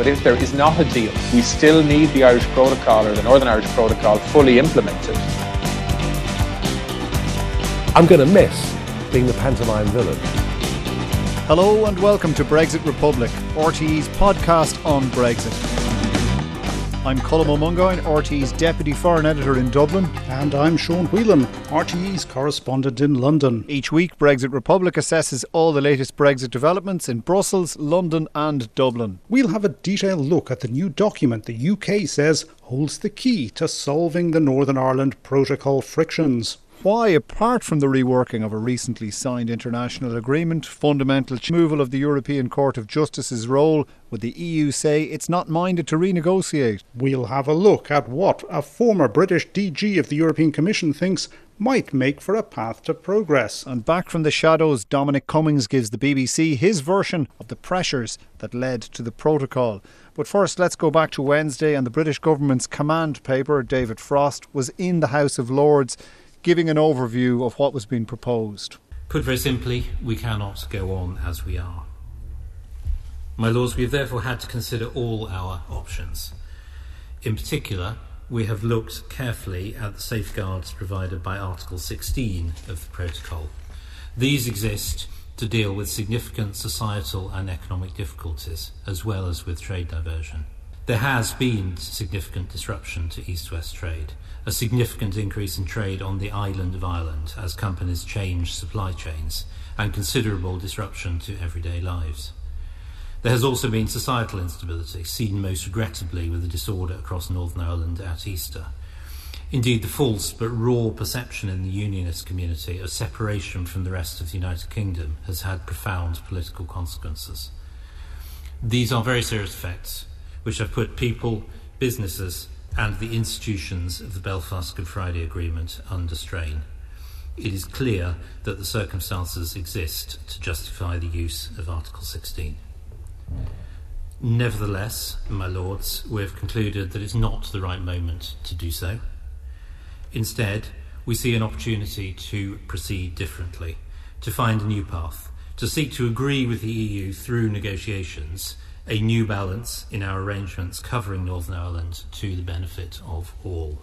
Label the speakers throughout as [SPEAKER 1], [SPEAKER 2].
[SPEAKER 1] But if there is not a deal, we still need the Irish Protocol or the Northern Irish Protocol fully implemented.
[SPEAKER 2] I'm going to miss being the pantomime villain.
[SPEAKER 3] Hello and welcome to Brexit Republic, RTE's podcast on Brexit. I'm Colm Mongáin, RTE's Deputy Foreign Editor in Dublin.
[SPEAKER 4] And I'm Sean Whelan, RTE's correspondent in London.
[SPEAKER 3] Each week, Brexit Republic assesses all the latest Brexit developments in Brussels, London, and Dublin.
[SPEAKER 4] We'll have a detailed look at the new document the UK says holds the key to solving the Northern Ireland Protocol frictions
[SPEAKER 3] why, apart from the reworking of a recently signed international agreement, fundamental removal of the European Court of Justice's role, would the EU say it's not minded to renegotiate?
[SPEAKER 4] We'll have a look at what a former British DG of the European Commission thinks might make for a path to progress.
[SPEAKER 3] And back from the shadows, Dominic Cummings gives the BBC his version of the pressures that led to the protocol. But first, let's go back to Wednesday and the British government's command paper, David Frost, was in the House of Lords giving an overview of what was being proposed.
[SPEAKER 5] Put very simply, we cannot go on as we are. My Lords, we have therefore had to consider all our options. In particular, we have looked carefully at the safeguards provided by Article 16 of the Protocol. These exist to deal with significant societal and economic difficulties, as well as with trade diversion. There has been significant disruption to east west trade a significant increase in trade on the island of Ireland as companies change supply chains and considerable disruption to everyday lives. There has also been societal instability, seen most regrettably with the disorder across Northern Ireland at Easter. Indeed, the false but raw perception in the Unionist community of separation from the rest of the United Kingdom has had profound political consequences. These are very serious effects, which have put people, businesses, and the institutions of the Belfast Good Friday Agreement under strain. It is clear that the circumstances exist to justify the use of Article 16. Nevertheless, my lords, we have concluded that it's not the right moment to do so. Instead, we see an opportunity to proceed differently, to find a new path, to seek to agree with the EU through negotiations a new balance in our arrangements covering Northern Ireland to the benefit of all.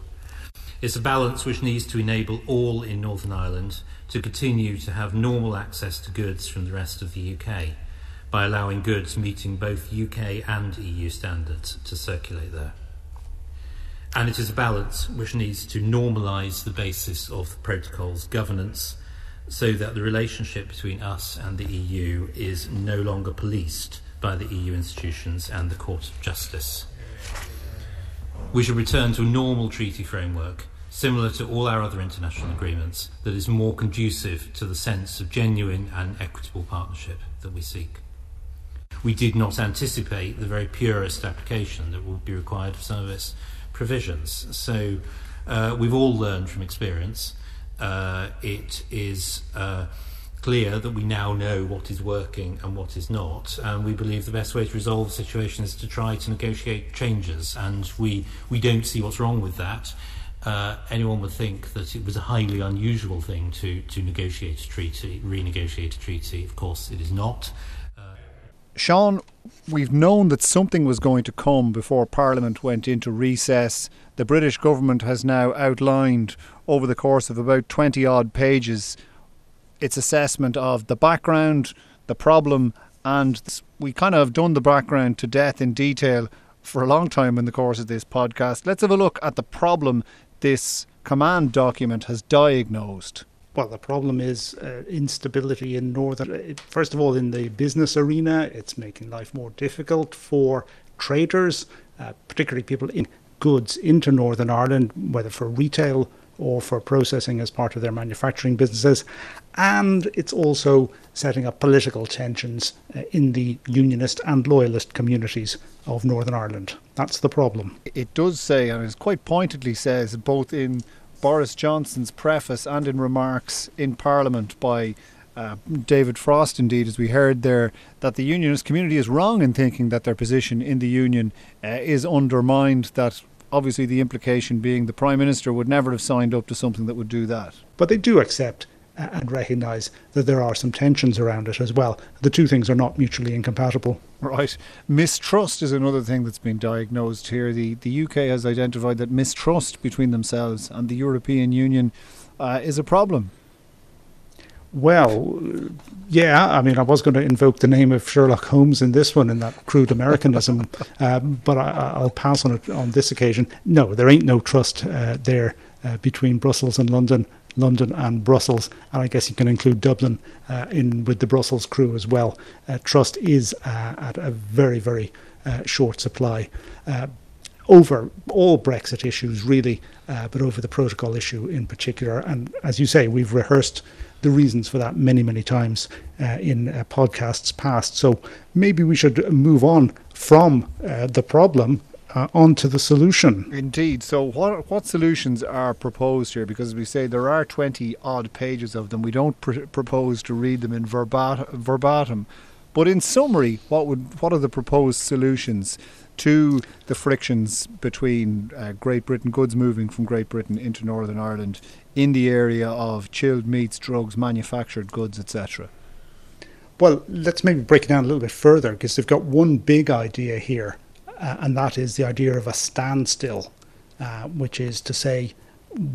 [SPEAKER 5] It's a balance which needs to enable all in Northern Ireland to continue to have normal access to goods from the rest of the UK by allowing goods meeting both UK and EU standards to circulate there. And it is a balance which needs to normalise the basis of the protocol's governance so that the relationship between us and the EU is no longer policed by the EU institutions and the Court of Justice. We should return to a normal treaty framework, similar to all our other international agreements, that is more conducive to the sense of genuine and equitable partnership that we seek. We did not anticipate the very purist application that will be required of some of its provisions. So uh, we've all learned from experience. Uh, it is. Uh, clear that we now know what is working and what is not. And we believe the best way to resolve the situation is to try to negotiate changes. And we, we don't see what's wrong with that. Uh, anyone would think that it was a highly unusual thing to, to negotiate a treaty, renegotiate a treaty. Of course, it is not. Uh,
[SPEAKER 3] Sean, we've known that something was going to come before Parliament went into recess. The British government has now outlined over the course of about 20 odd pages its assessment of the background, the problem, and we kind of have done the background to death in detail for a long time in the course of this podcast. Let's have a look at the problem this command document has diagnosed.
[SPEAKER 4] Well, the problem is uh, instability in northern. Uh, first of all, in the business arena, it's making life more difficult for traders, uh, particularly people in goods into Northern Ireland, whether for retail or for processing as part of their manufacturing businesses. And it's also setting up political tensions uh, in the unionist and loyalist communities of Northern Ireland. That's the problem.
[SPEAKER 3] It does say, and it quite pointedly says, both in Boris Johnson's preface and in remarks in Parliament by uh, David Frost, indeed, as we heard there, that the unionist community is wrong in thinking that their position in the union uh, is undermined, that obviously the implication being the Prime Minister would never have signed up to something that would do that.
[SPEAKER 4] But they do accept and recognise that there are some tensions around it as well. The two things are not mutually incompatible.
[SPEAKER 3] Right. Mistrust is another thing that's been diagnosed here. The, the UK has identified that mistrust between themselves and the European Union uh, is a problem.
[SPEAKER 4] Well, yeah, I mean, I was going to invoke the name of Sherlock Holmes in this one in that crude Americanism, um, but I, will pass on it on this occasion. No, there ain't no trust uh, there uh, between Brussels and London, London and Brussels, and I guess you can include Dublin uh, in with the Brussels crew as well. Uh, trust is uh, at a very, very uh, short supply over all Brexit issues, really, but over the protocol issue in particular. And as you say, we've rehearsed the reasons for that many, many times uh, in uh, podcasts past. So maybe we should move on from uh, the problem uh, onto the solution.
[SPEAKER 3] Indeed. So, what what solutions are proposed here? Because we say there are twenty odd pages of them. We don't pr- propose to read them in verbat- verbatim, but in summary, what would what are the proposed solutions to the frictions between uh, Great Britain goods moving from Great Britain into Northern Ireland in the area of chilled meats, drugs, manufactured goods, etc.?
[SPEAKER 4] Well, let's maybe break it down a little bit further because they've got one big idea here, uh, and that is the idea of a standstill, uh, which is to say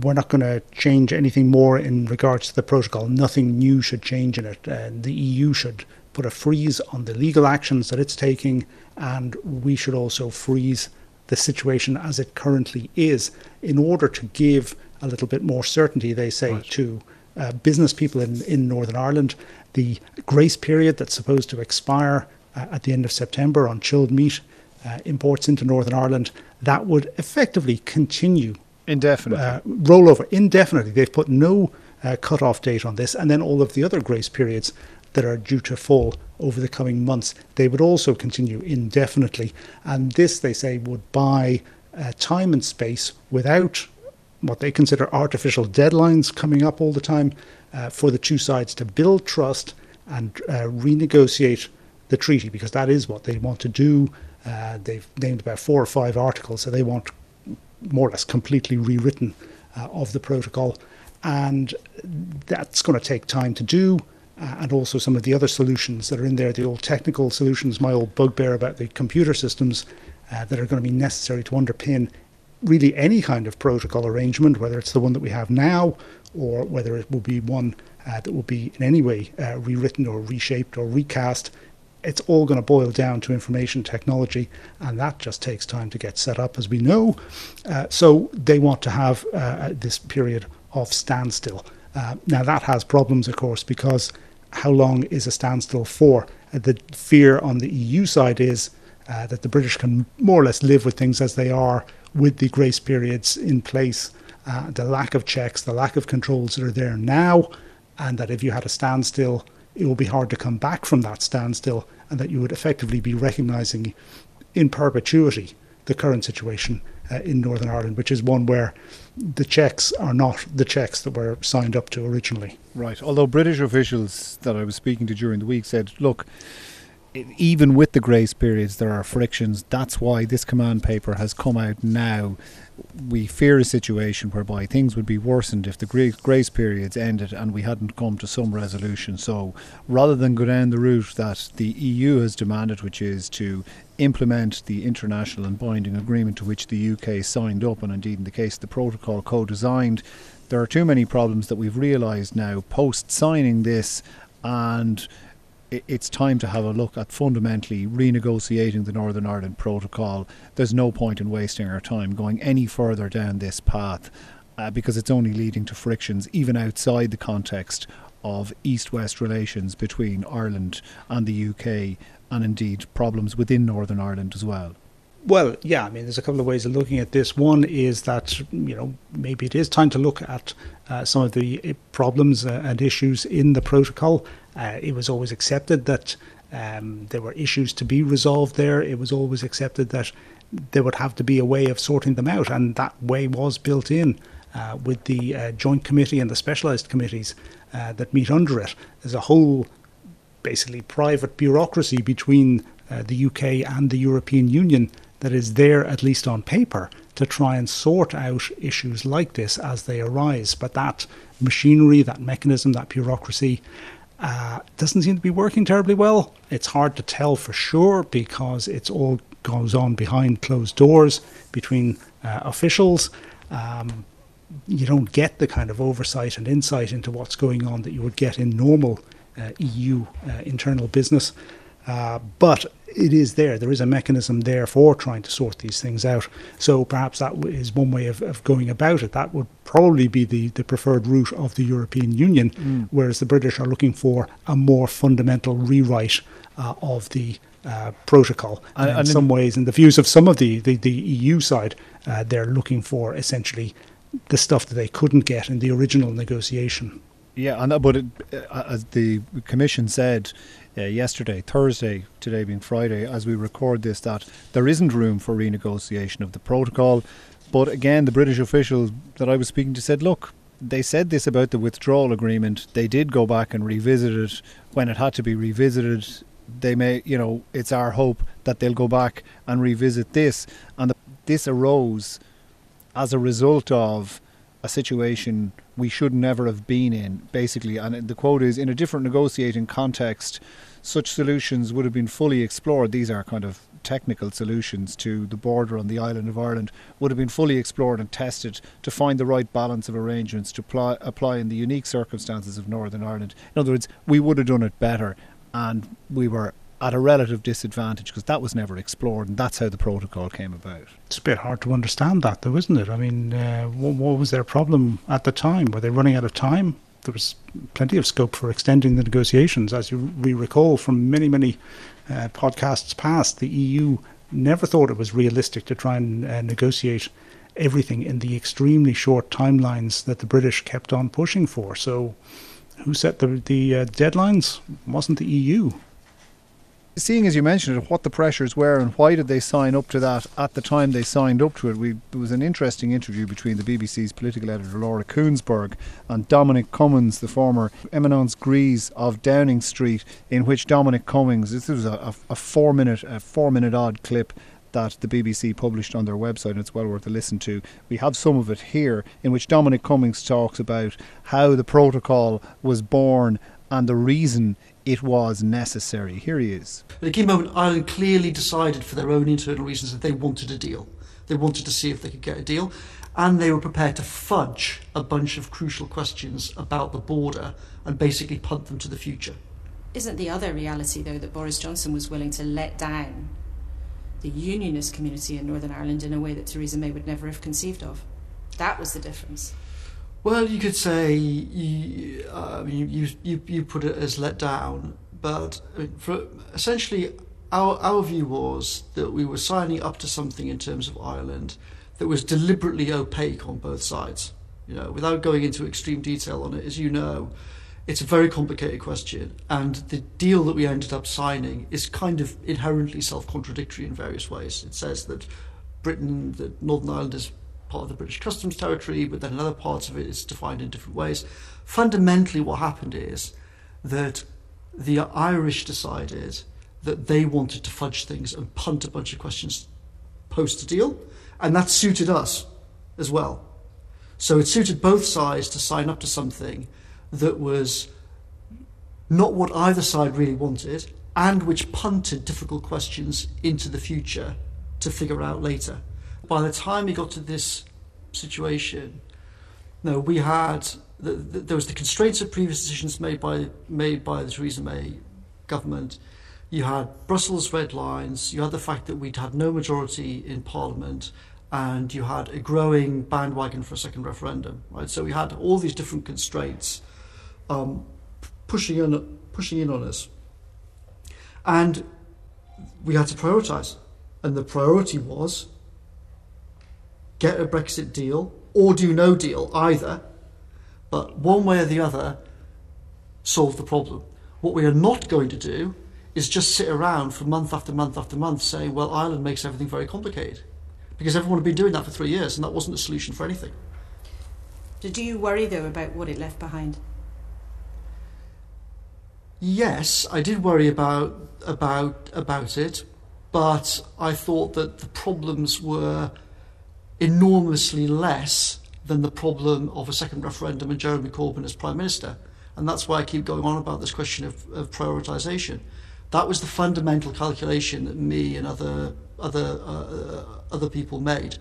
[SPEAKER 4] we're not going to change anything more in regards to the protocol. Nothing new should change in it. Uh, the EU should put a freeze on the legal actions that it's taking, and we should also freeze the situation as it currently is in order to give a little bit more certainty, they say, right. to uh, business people in, in Northern Ireland. The grace period that's supposed to expire uh, at the end of September on chilled meat uh, imports into Northern Ireland, that would effectively continue
[SPEAKER 3] indefinitely.
[SPEAKER 4] Uh, roll over indefinitely. They've put no uh, cut-off date on this, and then all of the other grace periods that are due to fall over the coming months, they would also continue indefinitely. And this, they say, would buy uh, time and space without what they consider artificial deadlines coming up all the time uh, for the two sides to build trust and uh, renegotiate the treaty because that is what they want to do. Uh, they've named about four or five articles, so they want more or less completely rewritten uh, of the protocol, and that's going to take time to do. Uh, and also some of the other solutions that are in there, the old technical solutions, my old bugbear about the computer systems uh, that are going to be necessary to underpin really any kind of protocol arrangement, whether it's the one that we have now or whether it will be one uh, that will be in any way uh, rewritten or reshaped or recast. It's all going to boil down to information technology, and that just takes time to get set up, as we know. Uh, so they want to have uh, this period of standstill. Uh, now, that has problems, of course, because how long is a standstill for? Uh, the fear on the EU side is that the British can more or less live with things as they are with the grace periods in place, uh, the lack of checks, the lack of controls that are there now, and that if you had a standstill, it will be hard to come back from that standstill, and that you would effectively be recognising in perpetuity the current situation uh, in Northern Ireland, which is one where the checks are not the checks that were signed up to originally.
[SPEAKER 3] Right. Although British officials that I was speaking to during the week said, look, even with the grace periods, there are frictions. That's why this command paper has come out now. We fear a situation whereby things would be worsened if the grace periods ended and we hadn't come to some resolution. So rather than go down the route that the EU has demanded, which is to implement the international and binding agreement to which the UK signed up, and indeed in the case of the protocol co designed, there are too many problems that we've realised now post signing this and it's time to have a look at fundamentally renegotiating the Northern Ireland Protocol. There's no point in wasting our time going any further down this path uh, because it's only leading to frictions, even outside the context of east west relations between Ireland and the UK, and indeed problems within Northern Ireland as well.
[SPEAKER 4] Well, yeah, I mean, there's a couple of ways of looking at this. One is that, you know, maybe it is time to look at uh, some of the problems uh, and issues in the protocol. Uh, it was always accepted that um, there were issues to be resolved there. It was always accepted that there would have to be a way of sorting them out, and that way was built in uh, with the uh, joint committee and the specialised committees that meet under it. There's a whole basically private bureaucracy between the UK and the European Union that is there, at least on paper, to try and sort out issues like this as they arise. But that machinery, that mechanism, that bureaucracy uh, doesn't seem to be working terribly well. It's hard to tell for sure because it's all goes on behind closed doors between uh, officials. Um, you don't get the kind of oversight and insight into what's going on that you would get in normal uh, EU uh, internal business. Uh, but it is there. There is a mechanism there for trying to sort these things out. So perhaps that is one way of, of going about it. That would probably be the, the preferred route of the European Union, mm. whereas the British are looking for a more fundamental rewrite uh, of the uh, protocol. And, and in some ways, in the views of some of the, the, the EU side, uh, they're looking for essentially the stuff that they couldn't get in the original negotiation.
[SPEAKER 3] Yeah, and but it, uh, as the Commission said, uh, yesterday, Thursday, today being Friday, as we record this, that there isn't room for renegotiation of the protocol. But again, the British officials that I was speaking to said, look, they said this about the withdrawal agreement. They did go back and revisit it when it had to be revisited. They may, you know, it's our hope that they'll go back and revisit this. And this arose as a result of a situation we should never have been in, basically. And the quote is In a different negotiating context, such solutions would have been fully explored. These are kind of technical solutions to the border on the island of Ireland would have been fully explored and tested to find the right balance of arrangements to apply, apply in the unique circumstances of Northern Ireland. In other words, we would have done it better and we were at a relative disadvantage because that was never explored, and that's how the protocol came about.
[SPEAKER 4] It's a bit hard to understand that, though, isn't it? I mean, uh, what, what, was their problem at the time? Were they running out of time? There was plenty of scope for extending the negotiations, as you, we recall from many, many uh, podcasts past. The EU never thought it was realistic to try and uh, negotiate everything in the extremely short timelines that the British kept on pushing for. So, who set the the uh, deadlines? Wasn't the EU
[SPEAKER 3] seeing as you mentioned it, what the pressures were and why did they sign up to that at the time they signed up to it, we, was an interesting interview between the BBC's political editor Laura Kuenssberg and Dominic Cummings, the former eminence grise of Downing Street, in which Dominic Cummings, this was a, a, a four minute, a four minute odd clip that the BBC published on their website, and it's well worth a listen to. We have some of it here, in which Dominic Cummings talks about how the protocol was born and the reason it was necessary. Here he is.
[SPEAKER 6] At a key moment, Ireland clearly decided for their own internal reasons that they wanted a deal. They wanted to see if they could get a deal, and they were prepared to fudge a bunch of crucial questions about the border and basically punt them to the future.
[SPEAKER 7] Isn't the other reality, though, that Boris Johnson was willing to let down the unionist community in Northern Ireland in a way that Theresa May would never have conceived of? That was the difference.
[SPEAKER 6] Well, you could say you, uh, you, you, you put it as let down, but for, essentially our, our view was that we were signing up to something in terms of Ireland that was deliberately opaque on both sides. You know, without going into extreme detail on it, as you know, it's a very complicated question, and the deal that we ended up signing is kind of inherently self-contradictory in various ways. It says that Britain, that Northern Ireland is part of the British customs territory, but then another part of it is defined in different ways. Fundamentally, what happened is that the Irish decided that they wanted to fudge things and punt a bunch of questions post a deal, and that suited us as well. So it suited both sides to sign up to something that was not what either side really wanted and which punted difficult questions into the future to figure out later by the time we got to this situation, no, we had the, the, there was the constraints of previous decisions made by made by the Theresa May government. You had Brussels red lines. You had the fact that we'd had no majority in Parliament, and you had a growing bandwagon for a second referendum. Right, so we had all these different constraints um, pushing in pushing in on us, and we had to prioritise and the priority was get a Brexit deal or do no deal either, but one way or the other, solve the problem. What we are not going to do is just sit around for month after month after month saying, well, Ireland makes everything very complicated. Because everyone had been doing that for three years and that wasn't a solution for anything.
[SPEAKER 7] Did you worry, though, about what it left behind?
[SPEAKER 6] Yes, I did worry about about about it, but I thought that the problems were enormously less than the problem of a second referendum and Jeremy Corbyn as Prime Minister. And that's why I keep going on about this question of, of prioritisation. That was the fundamental calculation that me and other other uh, other people made.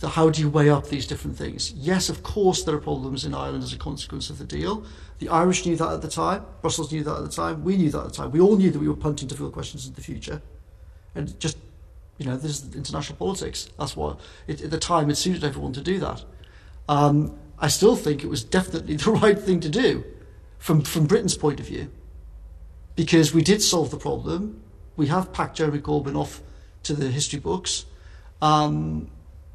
[SPEAKER 6] The how do you weigh up these different things? Yes, of course, there are problems in Ireland as a consequence of the deal. The Irish knew that at the time. Brussels knew that at the time. We knew that at the time. We all knew that we were punting field questions in the future, and just you know, this is international politics. That's what it, at the time it suited everyone to do that. Um, I still think it was definitely the right thing to do from from Britain's point of view, because we did solve the problem. We have packed Jeremy Corbyn off to the history books. Um,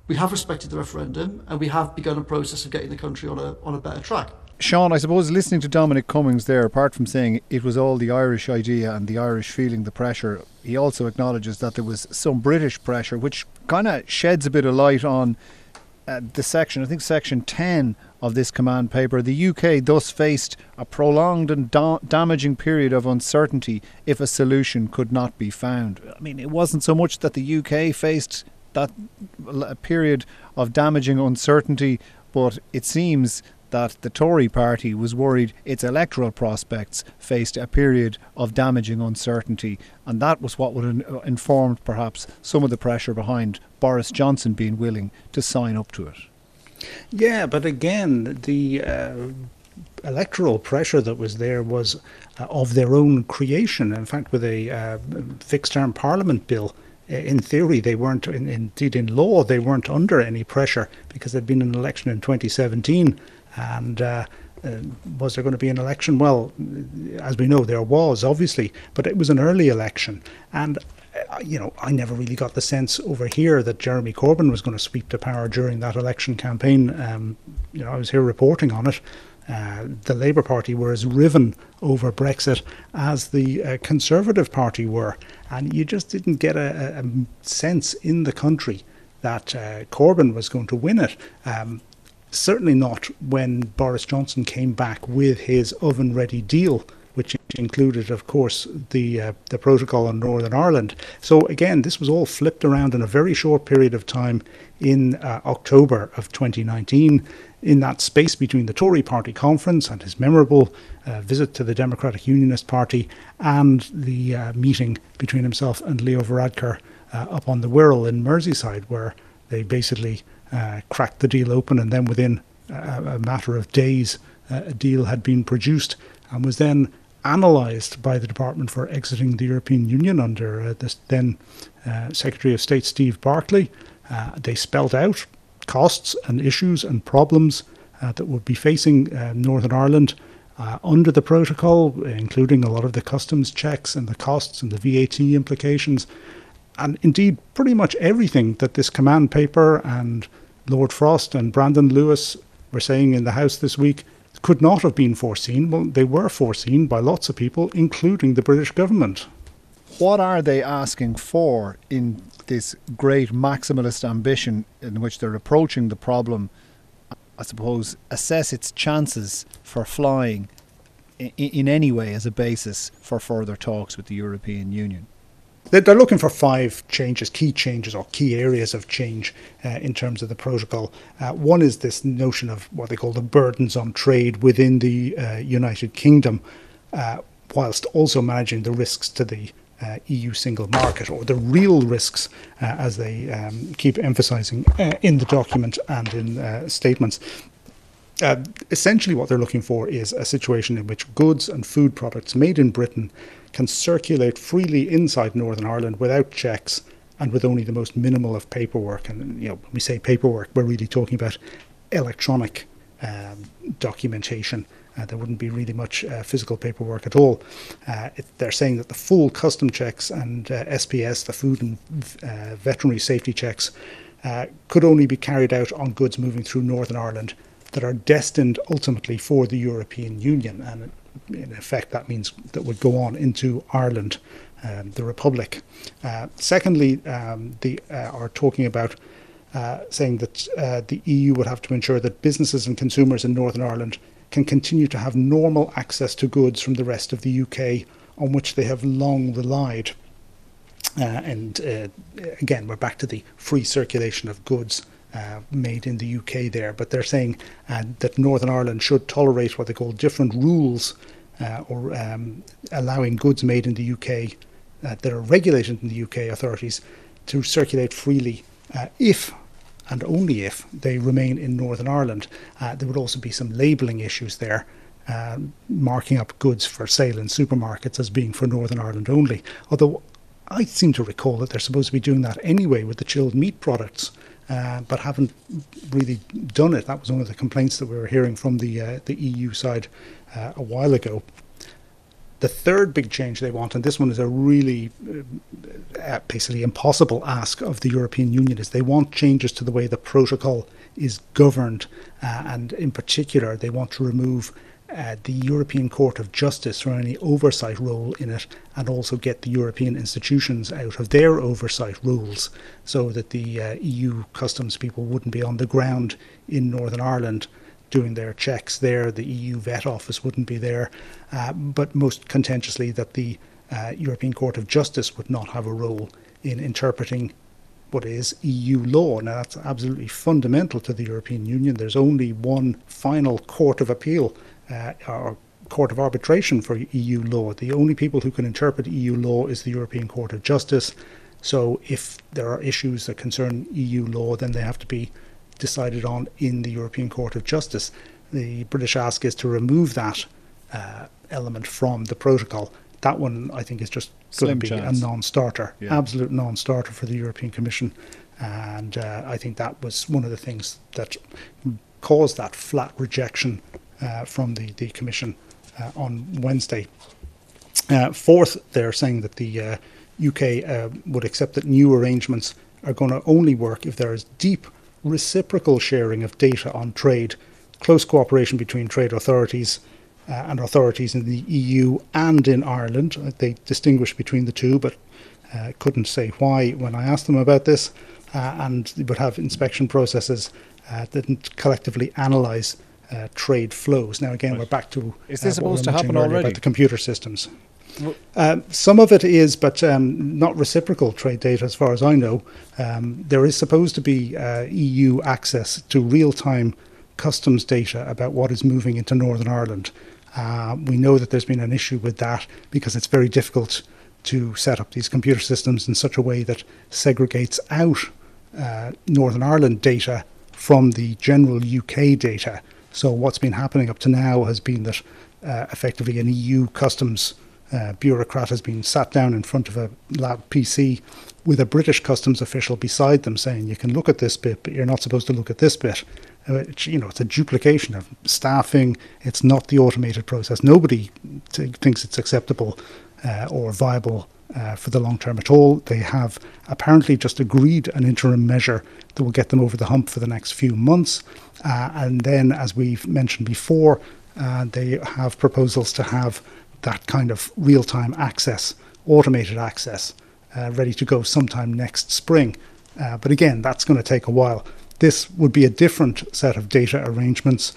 [SPEAKER 6] we have respected the referendum, and we have begun a process of getting the country on a on a better track.
[SPEAKER 3] Sean, I suppose listening to Dominic Cummings there, apart from saying it was all the Irish idea and the Irish feeling the pressure, he also acknowledges that there was some British pressure, which kind of sheds a bit of light on uh, the section, I think section 10 of this command paper. The UK thus faced a prolonged and da- damaging period of uncertainty if a solution could not be found. I mean, it wasn't so much that the UK faced that period of damaging uncertainty, but it seems that the Tory party was worried its electoral prospects faced a period of damaging uncertainty, and that was what would have informed perhaps some of the pressure behind Boris Johnson being willing to sign up to it.
[SPEAKER 4] Yeah, but again, the uh, electoral pressure that was there was uh, of their own creation. In fact, with a uh, fixed term parliament bill, in theory, they weren't, in, indeed in law, they weren't under any pressure because there'd been an election in 2017 and uh, uh, was there going to be an election? Well, as we know, there was obviously, but it was an early election, and uh, you know, I never really got the sense over here that Jeremy Corbyn was going to sweep to power during that election campaign. Um, you know, I was here reporting on it. Uh, the Labour Party were as riven over Brexit as the uh, Conservative Party were, and you just didn't get a, a sense in the country that uh, Corbyn was going to win it. Um, certainly not when Boris Johnson came back with his oven ready deal which included, of course, the uh, the protocol on Northern Ireland. So again, this was all flipped around in a very short period of time in uh, October of 2019. In that space between the Tory Party conference and his memorable uh, visit to the Democratic Unionist Party and the uh, meeting between himself and Leo Varadkar uh, up on the Wirral in Merseyside, where they basically uh, cracked the deal open, and then within a, matter of days, uh, a deal had been produced and was then analysed by the Department for Exiting the European Union under uh, the then Secretary of State Steve Barclay. They spelt out costs and issues and problems uh, that would be facing Northern Ireland. under the protocol, including a lot of the customs checks and the costs and the VAT implications, and indeed pretty much everything that this command paper and Lord Frost and Brandon Lewis were saying in the House this week could not have been foreseen. Well, they were foreseen by lots of people, including the British government.
[SPEAKER 3] What are they asking for in this great maximalist ambition in which they're approaching the problem? I suppose assess its chances for flying in, in any way as a basis for further talks with the European Union.
[SPEAKER 4] They're looking for five changes, key changes or key areas of change uh, in terms of the protocol. Uh, one is this notion of what they call the burdens on trade within the uh, United Kingdom, uh, whilst also managing the risks to the uh, EU single market, or the real risks, uh, as they um, keep emphasising in the document and in statements. Uh, essentially, what they're looking for is a situation in which goods and food products made in Britain can circulate freely inside Northern Ireland without checks and with only the most minimal of paperwork. And you know, when we say paperwork, we're really talking about electronic um, documentation Uh, there wouldn't be really much uh, physical paperwork at all. Uh, it, they're saying that the full custom checks and uh, SPS, the food and uh, veterinary safety checks, uh, could only be carried out on goods moving through Northern Ireland that are destined ultimately for the European Union. And in effect, that means that would go on into Ireland, um, the Republic. secondly, um, they are talking about uh, saying that uh, the EU would have to ensure that businesses and consumers in Northern Ireland can continue to have normal access to goods from the rest of the UK on which they have long relied. Uh, and uh, again, we're back to the free circulation of goods uh, made in the UK there. But they're saying uh, that Northern Ireland should tolerate what they call different rules uh, or um, allowing goods made in the UK uh, that are regulated in the UK authorities to circulate freely if and only if they remain in Northern Ireland. Uh, there would also be some labelling issues there. Uh, marking up goods for sale in supermarkets as being for Northern Ireland only. Although I seem to recall that they're supposed to be doing that anyway with the chilled meat products, uh, but haven't really done it. That was one of the complaints that we were hearing from the uh, the EU side uh, a while ago. The third big change they want, and this one is a really uh, uh, basically impossible ask of the European Union, is they want changes to the way the protocol is governed. Uh, and in particular, they want to remove uh, the European Court of Justice from any oversight role in it and also get the European institutions out of their oversight rules so that the uh, EU customs people wouldn't be on the ground in Northern Ireland doing their checks there. The EU vet office wouldn't be there. Uh, but most contentiously, that the uh, European Court of Justice would not have a role in interpreting what is EU law. Now, that's absolutely fundamental to the European Union. There's only one final court of appeal uh, or court of arbitration for EU law. The only people who can interpret EU law is the European Court of Justice. So, if there are issues that concern EU law, then they have to be decided on in the European Court of Justice. The British ask is to remove that uh, element from the protocol. That one, I think, is just going to be chance. a non-starter, yeah. absolute non-starter for the European Commission, and uh, I think that was one of the things that caused that flat rejection uh, from the the Commission uh, on Wednesday. Uh, fourth, they're saying that the UK uh, would accept that new arrangements are going to only work if there is deep reciprocal sharing of data on trade, close cooperation between trade authorities uh, and authorities in the EU and in Ireland. Uh, they distinguish between the two, but uh, couldn't say why when I asked them about this. Uh, and they would have inspection processes uh, that didn't collectively analyse uh, trade flows. Now, again, right. we're back to
[SPEAKER 3] is this supposed to happen already?
[SPEAKER 4] About the computer systems. Um, some of it is, but um, not reciprocal trade data, as far as I know. Um, there is supposed to be uh, EU access to real time customs data about what is moving into Northern Ireland. Uh, we know that there's been an issue with that because it's very difficult to set up these computer systems in such a way that segregates out uh, Northern Ireland data from the general UK data. So, what's been happening up to now has been that uh, effectively an EU customs uh, bureaucrat has been sat down in front of a lab PC with a British customs official beside them saying, you can look at this bit, but you're not supposed to look at this bit. Uh, it's, you know, it's a duplication of staffing. It's not the automated process. Nobody t- thinks it's acceptable uh, or viable uh, for the long term at all. They have apparently just agreed an interim measure that will get them over the hump for the next few months. Uh, and then, as we've mentioned before, uh, they have proposals to have that kind of real time access, automated access, uh, ready to go sometime next spring. Uh, but again, that's going to take a while. This would be a different set of data arrangements,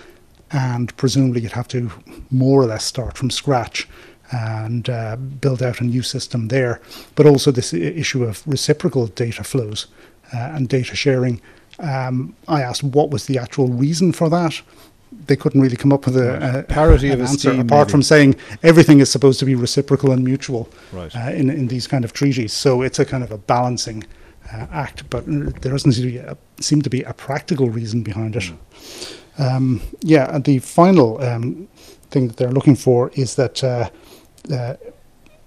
[SPEAKER 4] and presumably you'd have to more or less start from scratch and uh, build out a new system there. But also this issue of reciprocal data flows uh, and data sharing. Um, I asked what was the actual reason for that they couldn't really come up with a, a parity of answer esteem, apart maybe. from saying everything is supposed to be reciprocal and mutual right. uh, in in these kind of treaties. So it's a kind of a balancing uh, act, but there doesn't seem to, be a, seem to be a practical reason behind it. Mm. Um, yeah, and the final um, thing that they're looking for is that uh, uh,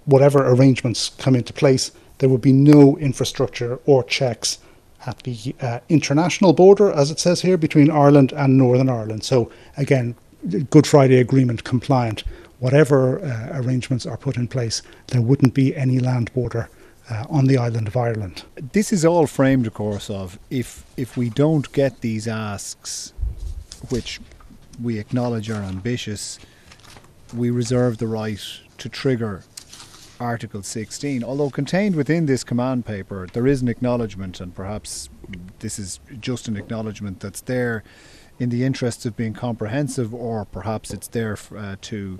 [SPEAKER 4] whatever arrangements come into place, there will be no infrastructure or checks at the uh, international border, as it says here, between Ireland and Northern Ireland. So, again, Good Friday Agreement compliant. Whatever uh, arrangements are put in place, there wouldn't be any land border uh, on the island of Ireland.
[SPEAKER 3] This is all framed, of course, of if if we don't get these asks, which we acknowledge are ambitious, we reserve the right to trigger Article 16. Although contained within this command paper, there is an acknowledgement, and perhaps this is just an acknowledgement that's there in the interests of being comprehensive, or perhaps it's there uh, to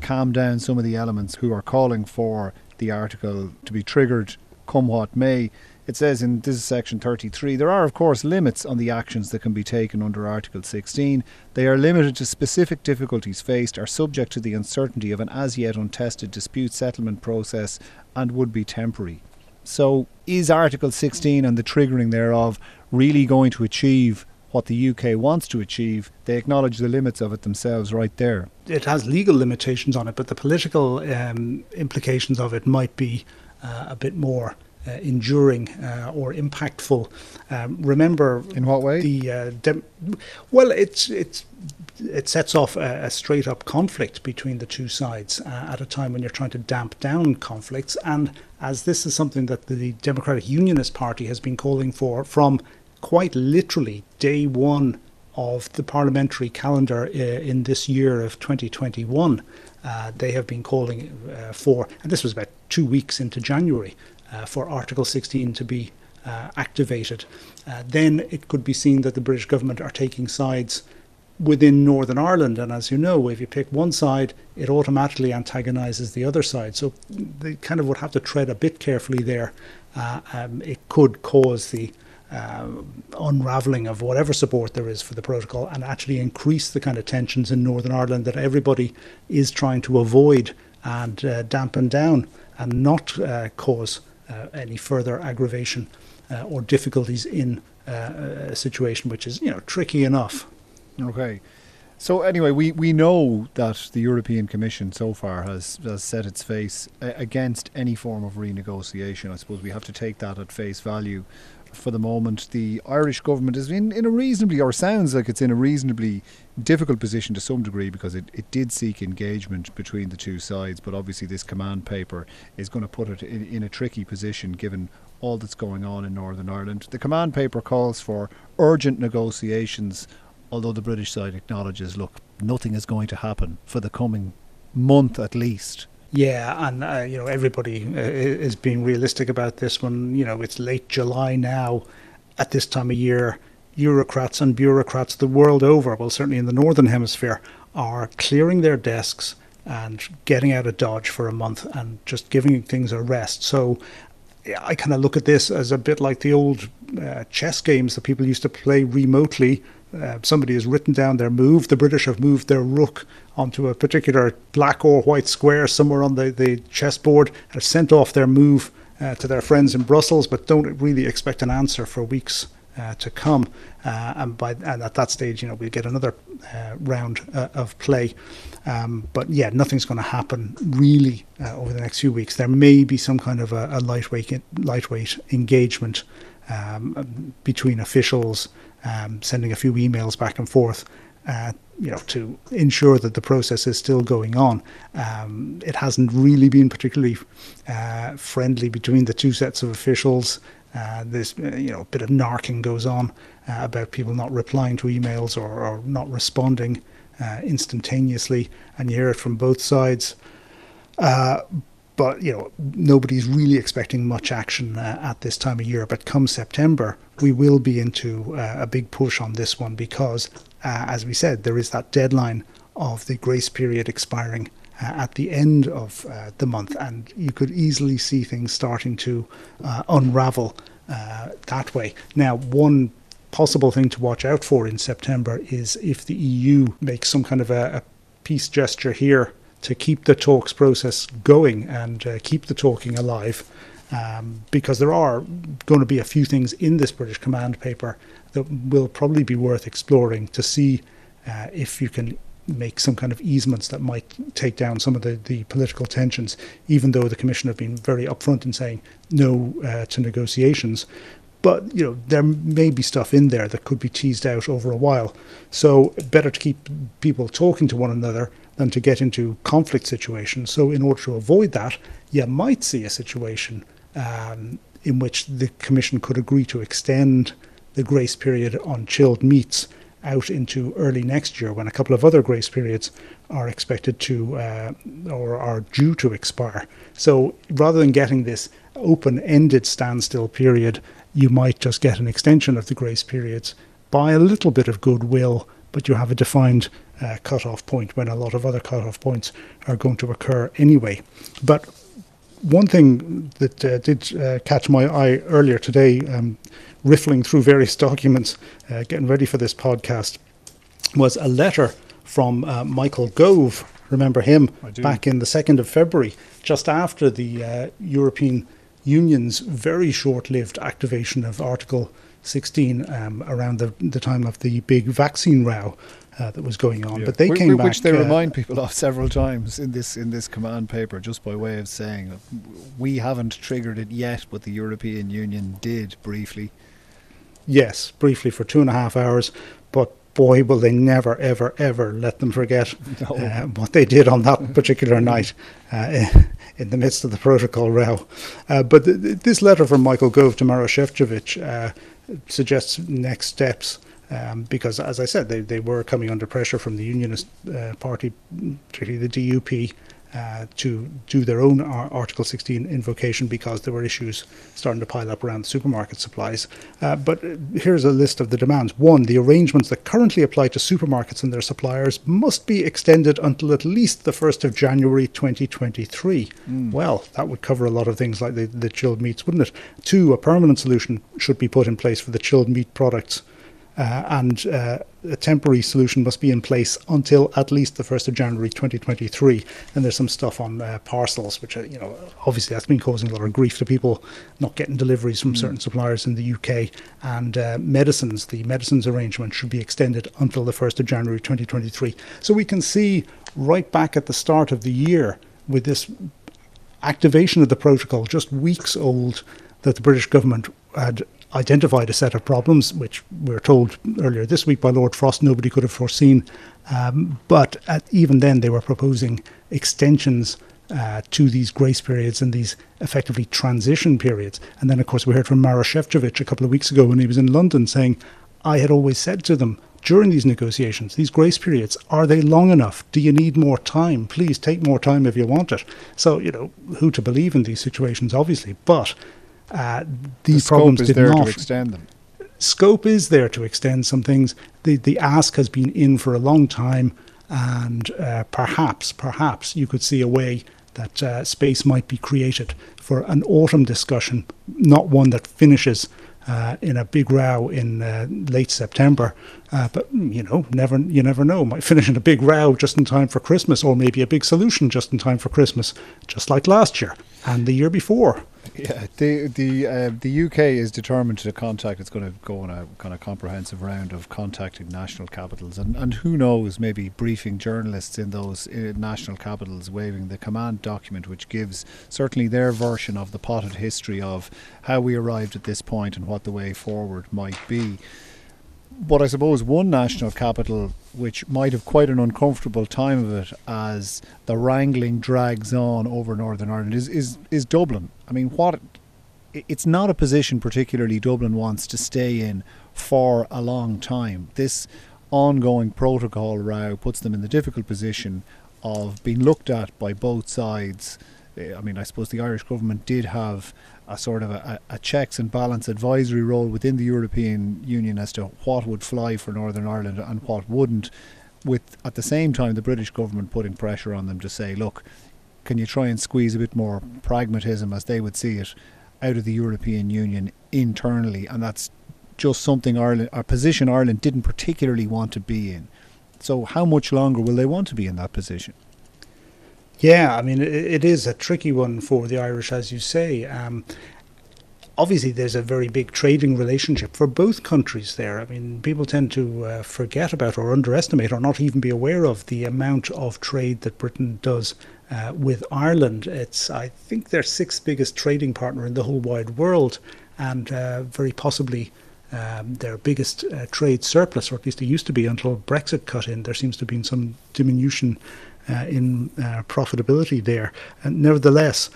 [SPEAKER 3] calm down some of the elements who are calling for the article to be triggered come what may. It says in this is section 33 there are, of course, limits on the actions that can be taken under Article 16. They are limited to specific difficulties faced, are subject to the uncertainty of an as yet untested dispute settlement process, and would be temporary. So, is Article 16 and the triggering thereof really going to achieve what the UK wants to achieve? They acknowledge the limits of it themselves right there.
[SPEAKER 4] It has legal limitations on it, but the political um, implications of it might be uh, a bit more enduring uh, or impactful. Um, remember,
[SPEAKER 3] in what way?
[SPEAKER 4] The uh, dem- well, it's it's it sets off a, a, straight up conflict between the two sides uh, at a time when you're trying to damp down conflicts. And as this is something that the Democratic Unionist Party has been calling for from quite literally day one of the parliamentary calendar uh, in this year of 2021. Uh, they have been calling uh, for, and this was about two weeks into January, uh, for Article 16 to be uh, activated. Uh, then it could be seen that the British government are taking sides within Northern Ireland. And as you know, if you pick one side, it automatically antagonises the other side. So they kind of would have to tread a bit carefully there. Uh, um, it could cause the uh, unraveling of whatever support there is for the protocol and actually increase the kind of tensions in Northern Ireland that everybody is trying to avoid and uh, dampen down and not uh, cause uh, any further aggravation uh, or difficulties in uh, a situation which is you know tricky enough.
[SPEAKER 3] Okay. So anyway, we, we know that the European Commission so far has, has set its face against any form of renegotiation. I suppose we have to take that at face value for the moment. The Irish government is in, in a reasonably, or sounds like it's in a reasonably difficult position to some degree because it, it did seek engagement between the two sides, but obviously this command paper is going to put it in, in a tricky position given all that's going on in Northern Ireland. The command paper calls for urgent negotiations, although the British side acknowledges, look, nothing is going to happen for the coming month at least.
[SPEAKER 4] Yeah, and uh, you know everybody uh, is being realistic about this one. You know, it's late July now. At this time of year, bureaucrats and bureaucrats the world over, well, certainly in the northern hemisphere, are clearing their desks and getting out of Dodge for a month and just giving things a rest. So I kind of look at this as a bit like the old uh, chess games that people used to play remotely uh, somebody has written down their move. The British have moved their rook onto a particular black or white square somewhere on the, the chessboard, have sent off their move uh, to their friends in Brussels, but don't really expect an answer for weeks uh, to come. Uh, and by and at that stage, you know, we'll get another uh, round uh, of play. Um, but yeah, nothing's going to happen really over the next few weeks. There may be some kind of a, a lightweight lightweight engagement um, between officials um, sending a few emails back and forth. Uh, you know, to ensure that the process is still going on. Um, it hasn't really been particularly uh, friendly between the two sets of officials. Uh, there's, uh, you know, a bit of narking goes on uh, about people not replying to emails or, or not responding uh, instantaneously, and you hear it from both sides. But you know nobody's really expecting much action uh, at this time of year. But come September, we will be into uh, a big push on this one because, uh, as we said, there is that deadline of the grace period expiring uh, at the end of uh, the month, and you could easily see things starting to uh, unravel that way. Now, one possible thing to watch out for in September is if the EU makes some kind of a, a peace gesture here to keep the talks process going and uh, keep the talking alive. Um, because there are going to be a few things in this British command paper that will probably be worth exploring to see uh, if you can make some kind of easements that might take down some of the, the political tensions, even though the Commission have been very upfront in saying no uh, to negotiations. But you know there may be stuff in there that could be teased out over a while. So better to keep people talking to one another than to get into conflict situations. So in order to avoid that, you might see a situation um, in which the Commission could agree to extend the grace period on chilled meats out into early next year when a couple of other grace periods are expected to uh, or are due to expire. So rather than getting this open ended standstill period, you might just get an extension of the grace periods by a little bit of goodwill, but you have a defined uh, cut-off point when a lot of other cut-off points are going to occur anyway. But one thing that uh, did uh, catch my eye earlier today, um, riffling through various documents, uh, getting ready for this podcast, was a letter from uh, Michael Gove. Remember him back in the 2nd of February, just after the uh, European Union's very short lived activation of Article 16 um, around the, the time of the big vaccine row. Uh, that was going on,
[SPEAKER 3] Yeah.
[SPEAKER 4] but they
[SPEAKER 3] Wh-
[SPEAKER 4] came
[SPEAKER 3] wh-
[SPEAKER 4] back.
[SPEAKER 3] which they
[SPEAKER 4] uh,
[SPEAKER 3] remind people of several times in this in this command paper, just by way of saying we haven't triggered it yet, but the European Union did briefly.
[SPEAKER 4] Yes, briefly for two and a half hours, but boy, will they never, ever, ever let them forget
[SPEAKER 3] No.
[SPEAKER 4] uh, what they did on that particular night uh, in the midst of the protocol row. Uh, but th- th- this letter from Michael Gove to Maroš Šefčovič uh, suggests next steps. Um, because, as I said, they, they were coming under pressure from the Unionist uh, Party, particularly the DUP, uh, to do their own Ar- Article 16 invocation because there were issues starting to pile up around supermarket supplies. Uh, but uh, here's a list of the demands. One, the arrangements that currently apply to supermarkets and their suppliers must be extended until at least the 1st of January 2023. Well, that would cover a lot of things like the, the chilled meats, wouldn't it? Two, a permanent solution should be put in place for the chilled meat products. Uh, and uh, a temporary solution must be in place until at least the 1st of January 2023. And there's some stuff on uh, parcels, which, are, you know, obviously that's been causing a lot of grief to people not getting deliveries from certain suppliers in the UK. And uh, medicines, the medicines arrangement should be extended until the 1st of January 2023. So we can see right back at the start of the year with this activation of the protocol just weeks old that the British government had identified a set of problems, which we were told earlier this week by Lord Frost nobody could have foreseen. Um, but at, even then, they were proposing extensions uh, to these grace periods and these effectively transition periods. And then, of course, we heard from Maroš Šefčovič a couple of weeks ago when he was in London saying, I had always said to them during these negotiations, these grace periods, are they long enough? Do you need more time? Please take more time if you want it. So, you know, who to believe in these situations, obviously. But uh, these
[SPEAKER 3] the scope
[SPEAKER 4] problems
[SPEAKER 3] is
[SPEAKER 4] did
[SPEAKER 3] there
[SPEAKER 4] not
[SPEAKER 3] to extend them.
[SPEAKER 4] scope is there to extend some things. The the ask has been in for a long time, and uh, perhaps perhaps you could see a way that uh, space might be created for an autumn discussion, not one that finishes. Uh, in a big row in uh, late September, uh, but you know, never you never know. Might finish in a big row just in time for Christmas, or maybe a big solution just in time for Christmas, just like last year and the year before.
[SPEAKER 3] Yeah, the the uh, the UK is determined to contact. It's going to go on a kind of comprehensive round of contacting national capitals, and and who knows, maybe briefing journalists in those uh, national capitals, waving the command document, which gives certainly their version of the potted history of how we arrived at this point and what the way forward might be. But I suppose one national capital which might have quite an uncomfortable time of it as the wrangling drags on over Northern Ireland is, is, is Dublin. I mean, what it's not a position particularly Dublin wants to stay in for a long time. This ongoing protocol row puts them in the difficult position of being looked at by both sides. Eh, I mean, I suppose the Irish government did have a sort of a, a checks and balance advisory role within the European Union as to what would fly for Northern Ireland and what wouldn't. With at the same time the British government putting pressure on them to say, look, can you try and squeeze a bit more pragmatism, as they would see it, out of the European Union internally? And that's just something Ireland, a position Ireland didn't particularly want to be in. So, how much longer will they want to be in that position?
[SPEAKER 4] Yeah, I mean, it, is a tricky one for the Irish, as you say. Um, obviously, there's a very big trading relationship for both countries there. I mean, people tend to uh, forget about or underestimate or not even be aware of the amount of trade that Britain does uh, with Ireland. It's, I think, their sixth biggest trading partner in the whole wide world. and uh, very possibly um, their biggest uh, trade surplus, or at least it used to be until Brexit cut in. There seems to have been some diminution in uh, profitability there. And nevertheless,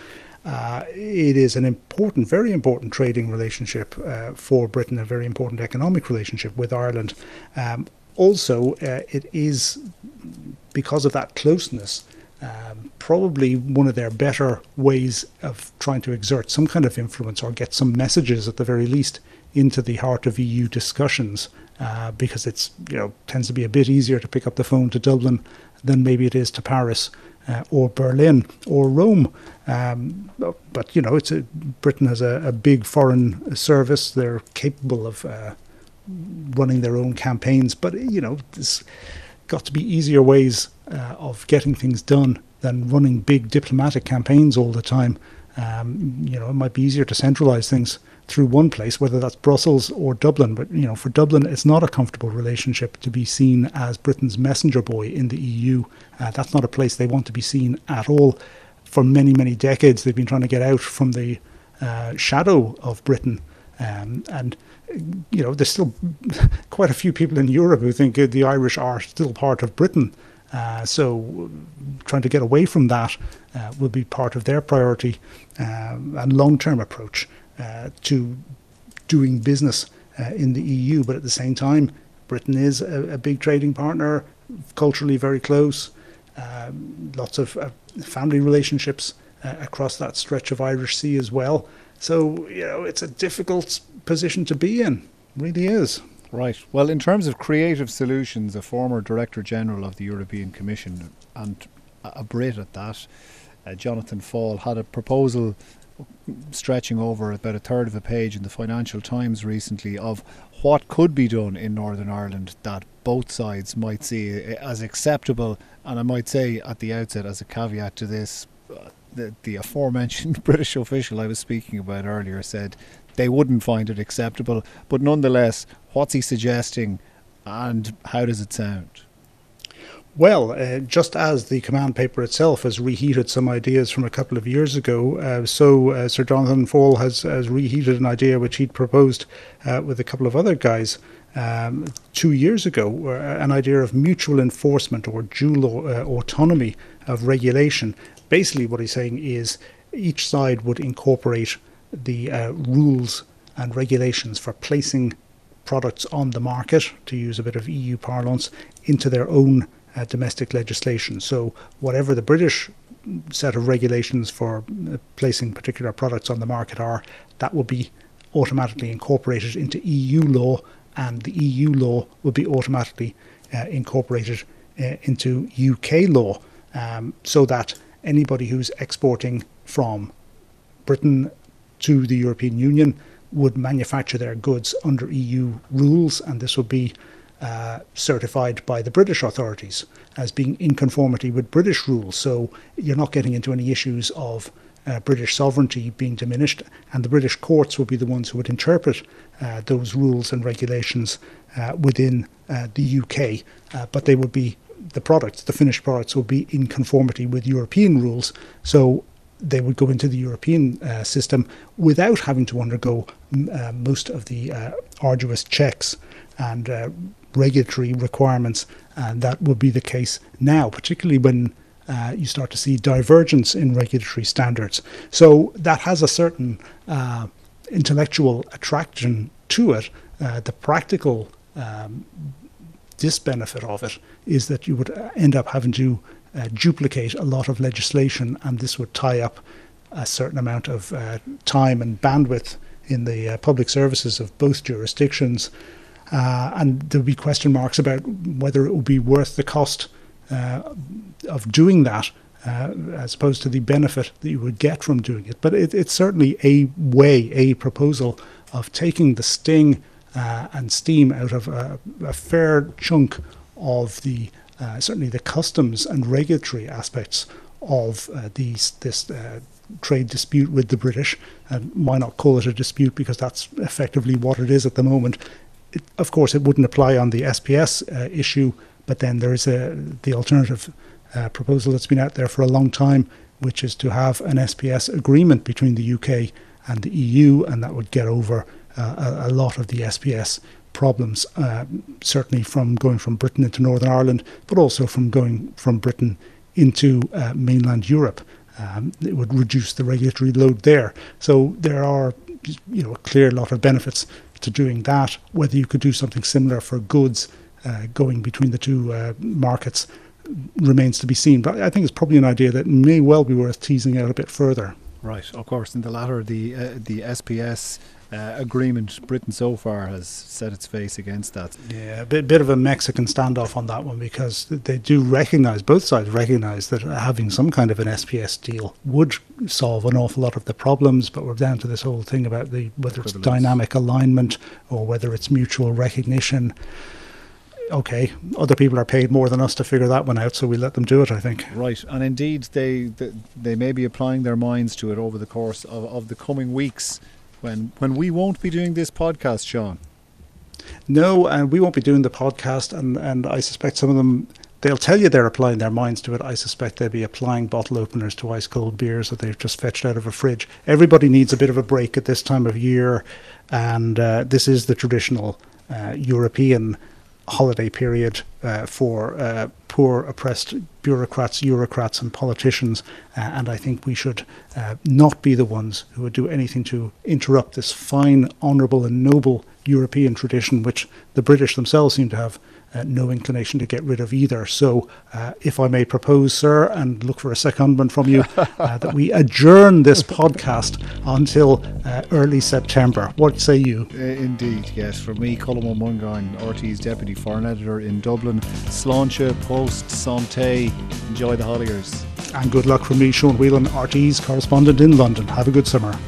[SPEAKER 4] uh, it is an important, very important trading relationship uh, for Britain, a very important economic relationship with Ireland. Um, also, uh, it is because of that closeness. Um, probably one of their better ways of trying to exert some kind of influence or get some messages at the very least into the heart of EU discussions uh, because it's you know tends to be a bit easier to pick up the phone to Dublin than maybe it is to Paris uh, or Berlin or Rome. Um, but you know, it's a, Britain has a, a, big foreign service. They're capable of uh, running their own campaigns. But you know, there's got to be easier ways uh, of getting things done than running big diplomatic campaigns all the time. Um, you know, it might be easier to centralise things through one place, whether that's Brussels or Dublin. But you know, for Dublin, it's not a comfortable relationship to be seen as Britain's messenger boy in the EU. Uh, that's not a place they want to be seen at all. For many, many decades, they've been trying to get out from the uh, shadow of Britain, um, and you know, there's still quite a few people in Europe who think the Irish are still part of Britain. Uh, so, trying to get away from that uh, will be part of their priority um, and long-term approach uh, to doing business uh, in the EU. But at the same time, Britain is a, a big trading partner, culturally very close, um, lots of uh, family relationships uh, across that stretch of Irish Sea as well. So, you know, it's a difficult position to be in, really is.
[SPEAKER 3] Right. Well, in terms of creative solutions, a former Director General of the European Commission and a Brit at that, uh, Jonathan Faull, had a proposal stretching over about a third of a page in the Financial Times recently of what could be done in Northern Ireland that both sides might see as acceptable. And I might say at the outset, as a caveat to this, uh, the, the aforementioned British official I was speaking about earlier said they wouldn't find it acceptable. But nonetheless, what's he suggesting and how does it sound?
[SPEAKER 4] Well, uh, just as the command paper itself has reheated some ideas from a couple of years ago, uh, so uh, Sir Jonathan Faull has, has reheated an idea which he'd proposed uh, with a couple of other guys um, two years ago, uh, an idea of mutual enforcement or dual uh, autonomy of regulation. Basically, what he's saying is each side would incorporate the rules and regulations for placing products on the market, to use a bit of EU parlance, into their own uh, domestic legislation. So, whatever the British set of regulations for uh, placing particular products on the market are, that will be automatically incorporated into EU law, and the EU law will be automatically uh, incorporated uh, into UK law, um, so that anybody who's exporting from Britain to the European Union would manufacture their goods under EU rules, and this would be uh, certified by the British authorities as being in conformity with British rules. So you're not getting into any issues of uh, British sovereignty being diminished, and the British courts will be the ones who would interpret uh, those rules and regulations uh, within uh, the UK. Uh, but they would be the products, the finished products, would be in conformity with European rules. So they would go into the European uh, system without having to undergo most of the arduous checks and regulatory requirements, and that would be the case now, particularly when uh, you start to see divergence in regulatory standards. So that has a certain uh, intellectual attraction to it. Uh, the practical um, disbenefit of it is that you would end up having to uh, duplicate a lot of legislation, and this would tie up a certain amount of uh, time and bandwidth in the uh, public services of both jurisdictions. Uh, and there'll be question marks about whether it will be worth the cost uh, of doing that, uh, as opposed to the benefit that you would get from doing it. But it, it's certainly a way, a proposal of taking the sting uh, and steam out of a, a fair chunk of the uh, certainly the customs and regulatory aspects of uh, these this trade dispute with the British, and why not call it a dispute? Because that's effectively what it is at the moment it, of course, it wouldn't apply on the SPS uh, issue, but then there is a the alternative uh, proposal that's been out there for a long time, which is to have an SPS agreement between the UK and the EU, and that would get over uh, a, a, lot of the SPS problems, uh, certainly from going from Britain into Northern Ireland, but also from going from Britain into uh, mainland Europe. Um, it would reduce the regulatory load there. So there are, you know, a clear lot of benefits to doing that. Whether you could do something similar for goods uh, going between the two uh, markets remains to be seen. But I think it's probably an idea that may well be worth teasing out a bit further.
[SPEAKER 3] Right, of course. In the latter, the uh, the SPS uh, agreement, Britain so far has set its face against that.
[SPEAKER 4] Yeah, a bit, bit of a Mexican standoff on that one because they do recognise, both sides recognise that having some kind of an SPS deal would solve an awful lot of the problems, but we're down to this whole thing about the whether it's dynamic alignment or whether it's mutual recognition okay, other people are paid more than us to figure that one out, so we let them do it. I think.
[SPEAKER 3] Right, and indeed they they, they may be applying their minds to it over the course of, of the coming weeks when when we won't be doing this podcast, Sean.
[SPEAKER 4] No, and we won't be doing the podcast, and and I suspect some of them. They'll tell you they're applying their minds to it. I suspect they'll be applying bottle openers to ice cold beers that they've just fetched out of a fridge. Everybody needs a bit of a break at this time of year, and uh, this is the traditional uh, European holiday period uh, for uh, poor, oppressed bureaucrats, bureaucrats, and politicians. Uh, and I think we should uh, not be the ones who would do anything to interrupt this fine, honourable, and noble European tradition, which the British themselves seem to have uh, no inclination to get rid of either. So, uh, if I may propose, sir, and look for a secondment from you, uh, that we adjourn this podcast until uh, early September. What say you?
[SPEAKER 3] Uh, indeed, yes. For me, Colm O'Mungan, RTÉ's Deputy Foreign Editor in Dublin, Sláinte, Post, Santé. Enjoy the holidays.
[SPEAKER 4] And good luck from me, Sean Whelan, RTÉ's correspondent in London. Have a good summer.